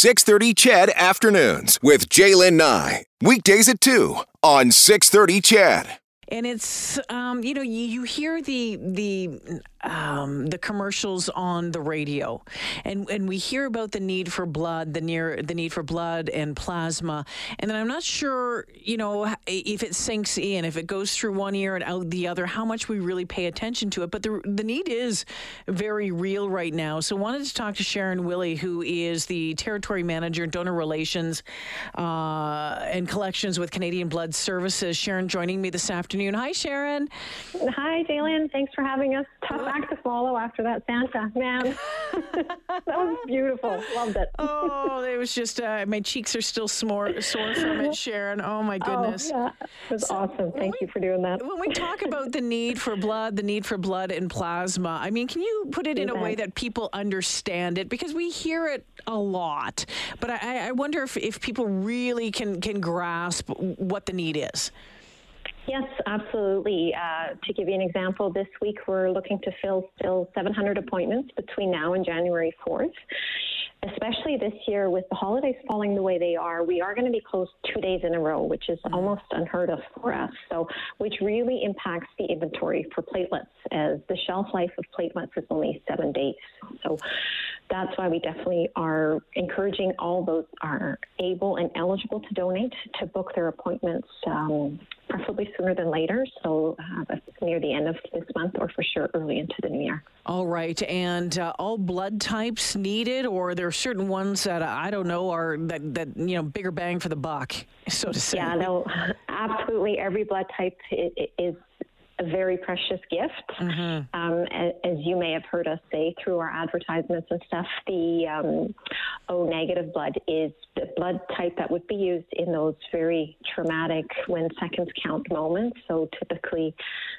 630 CHED Afternoons with Jaylen Nye. Weekdays at 2 on 630 CHED and it's um, you know you, you hear the the um, the commercials on the radio, and and we hear about the need for blood, the near the need for blood and plasma, and then I'm not sure you know if it sinks in, if it goes through one ear and out the other, how much we really pay attention to it. But the the need is very real right now. So wanted to talk to Sharon Willie, who is the territory manager, donor relations, uh, and collections with Canadian Blood Services. Sharon joining me this afternoon. Hi, Sharon. Hi, Jalen. Thanks for having us. Act to follow after that Santa, man. that was beautiful. Loved it. Oh, it was just uh, my cheeks are still sore, sore from it, Sharon. Oh my goodness. Oh, yeah. It was awesome. Thank you for doing that. When we talk about the need for blood, the need for blood and plasma, I mean, can you put it in a way that people understand it? Because we hear it a lot, but I, I wonder if, if people really can can grasp what the need is. Yes, absolutely. Uh, to give you an example, this week we're looking to fill still 700 appointments between now and January 4th. Especially this year, with the holidays falling the way they are, we are going to be closed two days in a row, which is almost unheard of for us. So, which really impacts the inventory for platelets, as the shelf life of platelets is only seven days. So, that's why we definitely are encouraging all those are able and eligible to donate to book their appointments, um, preferably sooner than later. So uh, near the end of this month, or for sure early into the new year. All right, and uh, all blood types needed, or there are certain ones that uh, I don't know are that that you know bigger bang for the buck, so to say. Yeah, no, absolutely. Every blood type is a very precious gift. Mm-hmm. Um, as, as, you may have heard us say through our advertisements and stuff, the um, O negative blood is the blood type that would be used in those very traumatic when seconds count moments. So typically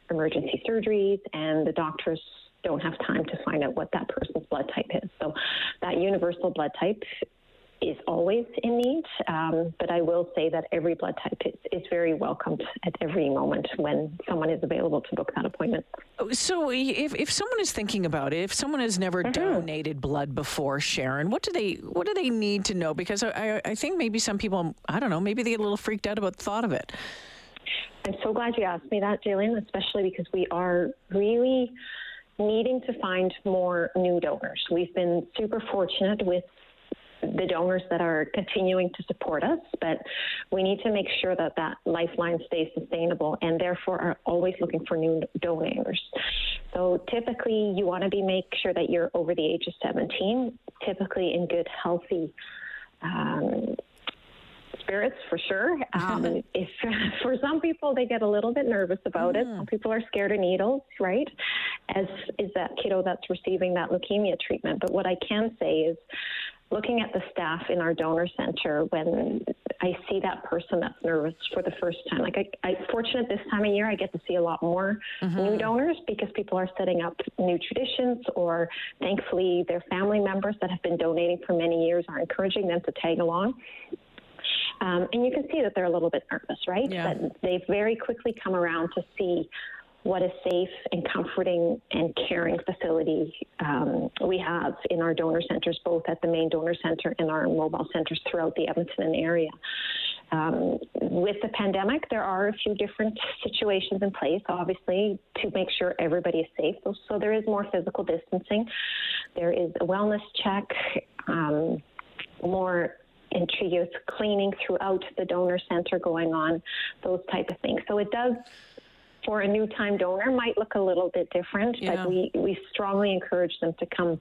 emergency surgeries and the doctors don't have time to find out what that person's blood type is. So that universal blood type is always in need, um, but I will say that every blood type is, is, very welcomed at every moment when someone is available to book that appointment. So, if, if someone is thinking about it, if someone has never mm-hmm. donated blood before, Sharon, what do they what do they need to know? Because I, I think maybe some people, I don't know, maybe they get a little freaked out about the thought of it. I'm so glad you asked me that, Jalen, especially because we are really needing to find more new donors. We've been super fortunate with the donors that are continuing to support us, but we need to make sure that that lifeline stays sustainable and therefore are always looking for new donors. So typically, you want to be make sure that you're over the age of 17, typically in good, healthy. Um, spirits for sure. Um, if for some people they get a little bit nervous about mm. it. Some people are scared of needles, right? As is that kiddo that's receiving that leukemia treatment. But what I can say is looking at the staff in our donor center when I see that person that's nervous for the first time. Like I, I fortunate this time of year, I get to see a lot more mm-hmm. new donors because people are setting up new traditions, or thankfully their family members that have been donating for many years are encouraging them to tag along. Um, and you can see that they're a little bit nervous, right? Yeah. But they very quickly come around to see what a safe and comforting and caring facility um, we have in our donor centers, both at the main donor center and our mobile centers throughout the Edmonton area. Um, with the pandemic, there are a few different situations in place, obviously, to make sure everybody is safe. So there is more physical distancing. There is a wellness check, um, more intravenous cleaning throughout the donor center going on, those type of things. So it does for a new time donor might look a little bit different, yeah. but we, we strongly encourage them to come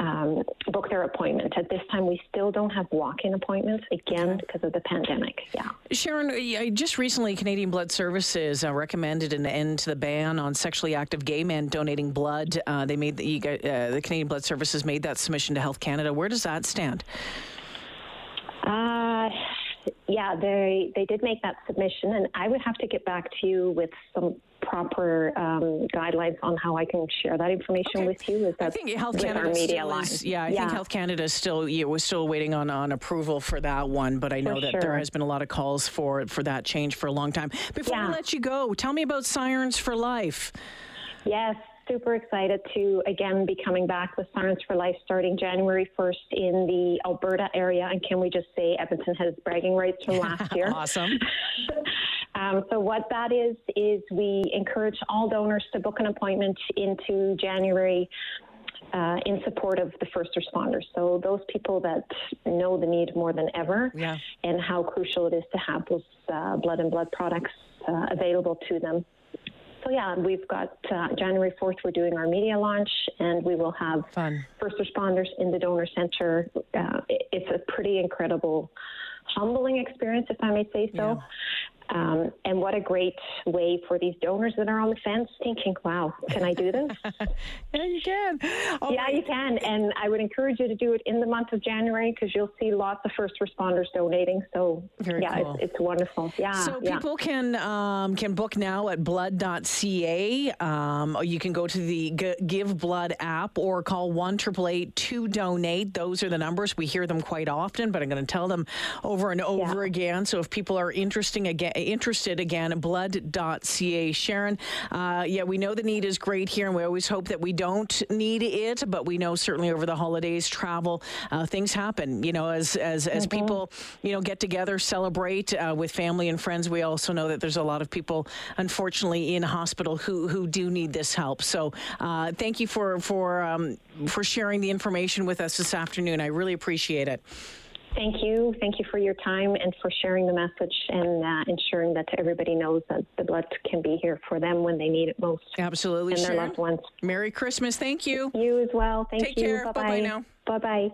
um, book their appointment. At this time, we still don't have walk-in appointments again because of the pandemic. Yeah. Sharon, just recently, Canadian Blood Services uh, recommended an end to the ban on sexually active gay men donating blood. Uh, they made the, uh, the Canadian Blood Services made that submission to Health Canada. Where does that stand? Uh, yeah, they they did make that submission, and I would have to get back to you with some proper um, guidelines on how I can share that information okay. with you. Is that I think Health Canada still is, yeah, I yeah. think Health Canada is still yeah, we're still waiting on, on approval for that one, but I know for that sure. there has been a lot of calls for for that change for a long time. Before yeah. I let you go, tell me about Sirens for Life. Yes, super excited to again be coming back with Sirens for Life starting January 1st in the Alberta area. And can we just say Edmonton has bragging rights from last year? awesome. um, so, what that is, is we encourage all donors to book an appointment into January. Uh, in support of the first responders. So, those people that know the need more than ever Yeah. and how crucial it is to have those uh, blood and blood products uh, available to them. So yeah, we've got uh, January 4th, we're doing our media launch and we will have Fun. first responders in the donor center. Uh, it's a pretty incredible, humbling experience, if I may say so. Um, and what a great way for these donors that are on the fence thinking, wow, can I do this? Yeah, you can. All yeah, you can. And I would encourage you to do it in the month of January because you'll see lots of first responders donating. So Very yeah, cool. it's, it's wonderful. Yeah. So yeah. people can um, can book now at blood.ca. Um, or you can go to the G- Give Blood app or call one triple eight to donate. Those are the numbers. We hear them quite often, but I'm going to tell them over and over again. So if people are interesting again, interested again, blood.ca. Sharon, uh, yeah, we know the need is great here, and we always hope that we don't need it, but we know certainly over the holidays, travel, uh, things happen. You know, as as as people, you know, get together, celebrate uh, with family and friends. We also know that there's a lot of people, unfortunately, in hospital who who do need this help. So, uh, thank you for for um, for sharing the information with us this afternoon. I really appreciate it. Thank you. Thank you for your time and for sharing the message and uh, ensuring that everybody knows that the blood can be here for them when they need it most Absolutely, and their Sharon. loved ones. Merry Christmas. Thank you. You as well. Thank Take you. care. Bye-bye now. Bye bye.